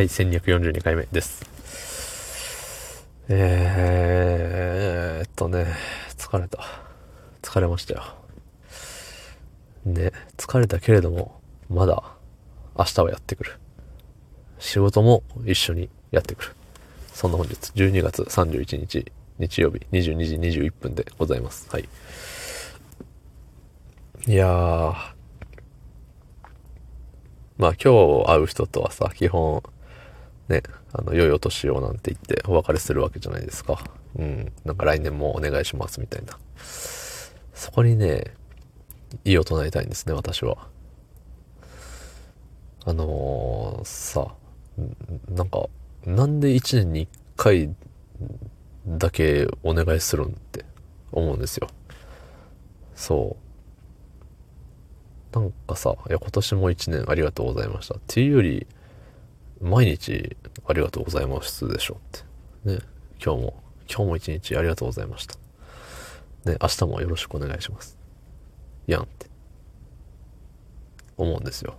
はい、1242回目です。えーっとね、疲れた。疲れましたよ。ね、疲れたけれども、まだ明日はやってくる。仕事も一緒にやってくる。そんな本日、12月31日、日曜日、22時21分でございます。はい。いやー、まあ今日会う人とはさ、基本、ね、あの、良いお年をなんて言ってお別れするわけじゃないですか。うん。なんか来年もお願いしますみたいな。そこにね、意を唱えたいんですね、私は。あのー、さ、なんか、なんで一年に一回だけお願いするんって思うんですよ。そう。なんかさ、いや、今年も一年ありがとうございました。っていうより、毎日ありがとうございますでしょって。ね。今日も、今日も一日ありがとうございました。ね、明日もよろしくお願いします。やんって。思うんですよ。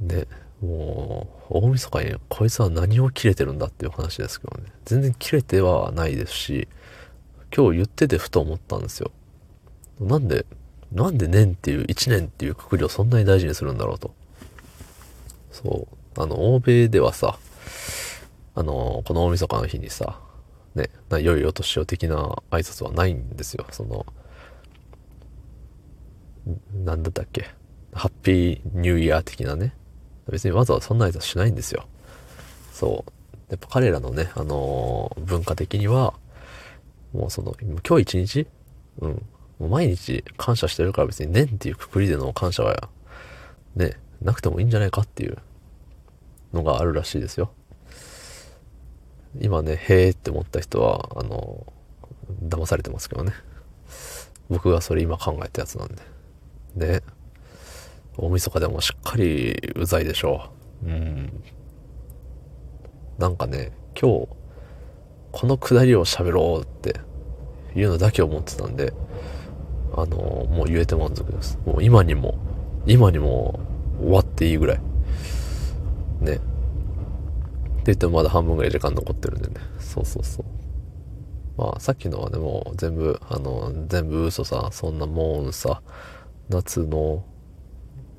で、もう、大晦日にこいつは何を切れてるんだっていう話ですけどね。全然切れてはないですし、今日言っててふと思ったんですよ。なんで、なんで年っていう、一年っていうくくりをそんなに大事にするんだろうと。そう。あの、欧米ではさ、あの、この大晦日の日にさ、ね、な良いお年を的な挨拶はないんですよ。その、なんだったっけ？ハッピーニューイヤー的なね。別にわざわざそんな挨拶しないんですよ。そう。やっぱ彼らのね、あのー文化的には、もうその、今日一日？うん。もう毎日感謝してるから別に年っていうくくりでの感謝は、ね、なくてもいいんじゃないかっていうのがあるらしいですよ。今ね、へーって思った人は、あの、騙されてますけどね。僕がそれ今考えたやつなんで。で、大晦日でもしっかりうざいでしょう。うん。なんかね、今日、このくだりを喋ろうっていうのだけ思ってたんで、あのもう言えて満足です。もう今にも、今にも終わっていいぐらい。って言ってもまだ半分ぐらい時間残ってるんでね。そうそうそう。まあさっきのはね、も全部、あの、全部嘘さ、そんなもんさ、夏の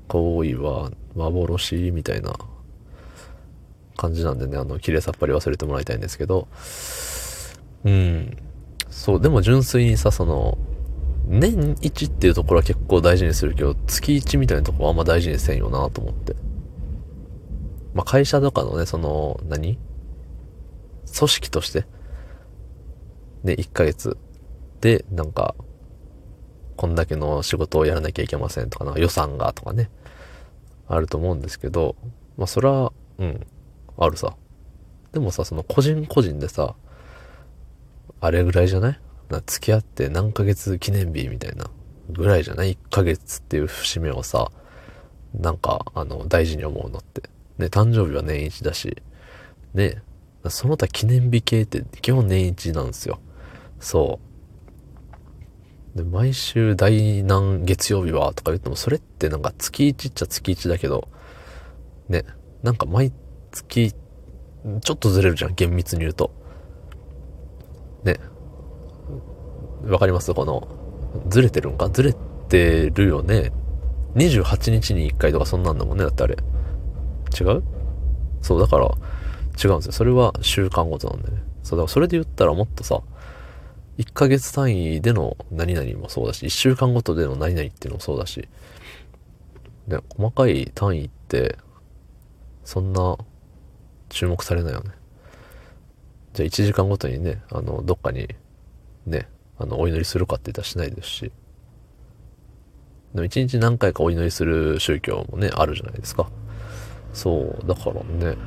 行為は幻みたいな感じなんでね、あの、綺麗さっぱり忘れてもらいたいんですけど、うん。そう、でも純粋にさ、その、年一っていうところは結構大事にするけど、月一みたいなとこはあんま大事にせんよなと思って。まあ、会社とかのね、その、何？組織として、ね、1ヶ月で、なんか、こんだけの仕事をやらなきゃいけませんとか、なんか予算がとかね、あると思うんですけど、まあ、それは、うん、あるさ。でもさ、その個人個人でさ、あれぐらいじゃない？な付き合って何ヶ月記念日みたいなぐらいじゃない ?1 ヶ月っていう節目をさ、なんか、あの、大事に思うのって。ね、誕生日は年一だし、ね、その他記念日系って基本年一なんですよ。そう。で、毎週第何月曜日はとか言っても、それってなんか月一っちゃ月一だけど、ね、なんか毎月、ちょっとずれるじゃん、厳密に言うと。ね。わかります？この、ずれてるんか？ずれてるよね。28日に1回とかそんなんだもんね、だってあれ。違う？そう、だから、違うんですよ。それは週間ごとなんでね。そう、だからそれで言ったらもっとさ、1ヶ月単位での何々もそうだし、1週間ごとでの何々っていうのもそうだし、ね、細かい単位って、そんな注目されないよね。じゃあ1時間ごとにね、あの、どっかに、ね、あの、お祈りするかって言ったらしないですし、でも1日何回かお祈りする宗教もね、あるじゃないですか。そう、だからね、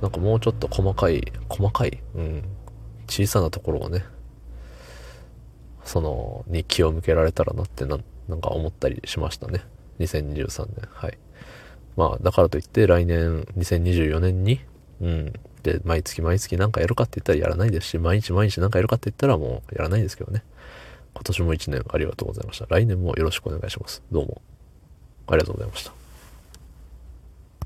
なんかもうちょっと細かい、細かい、うん、小さなところをね、その、に気を向けられたらなってな、なんか思ったりしましたね。2023年。はい。まあ、だからといって来年2024年に、うん。で、毎月毎月なんかやるかって言ったらやらないですし、毎日毎日なんかやるかって言ったらもうやらないですけどね。今年も一年ありがとうございました。来年もよろしくお願いします。どうも。ありがとうございました。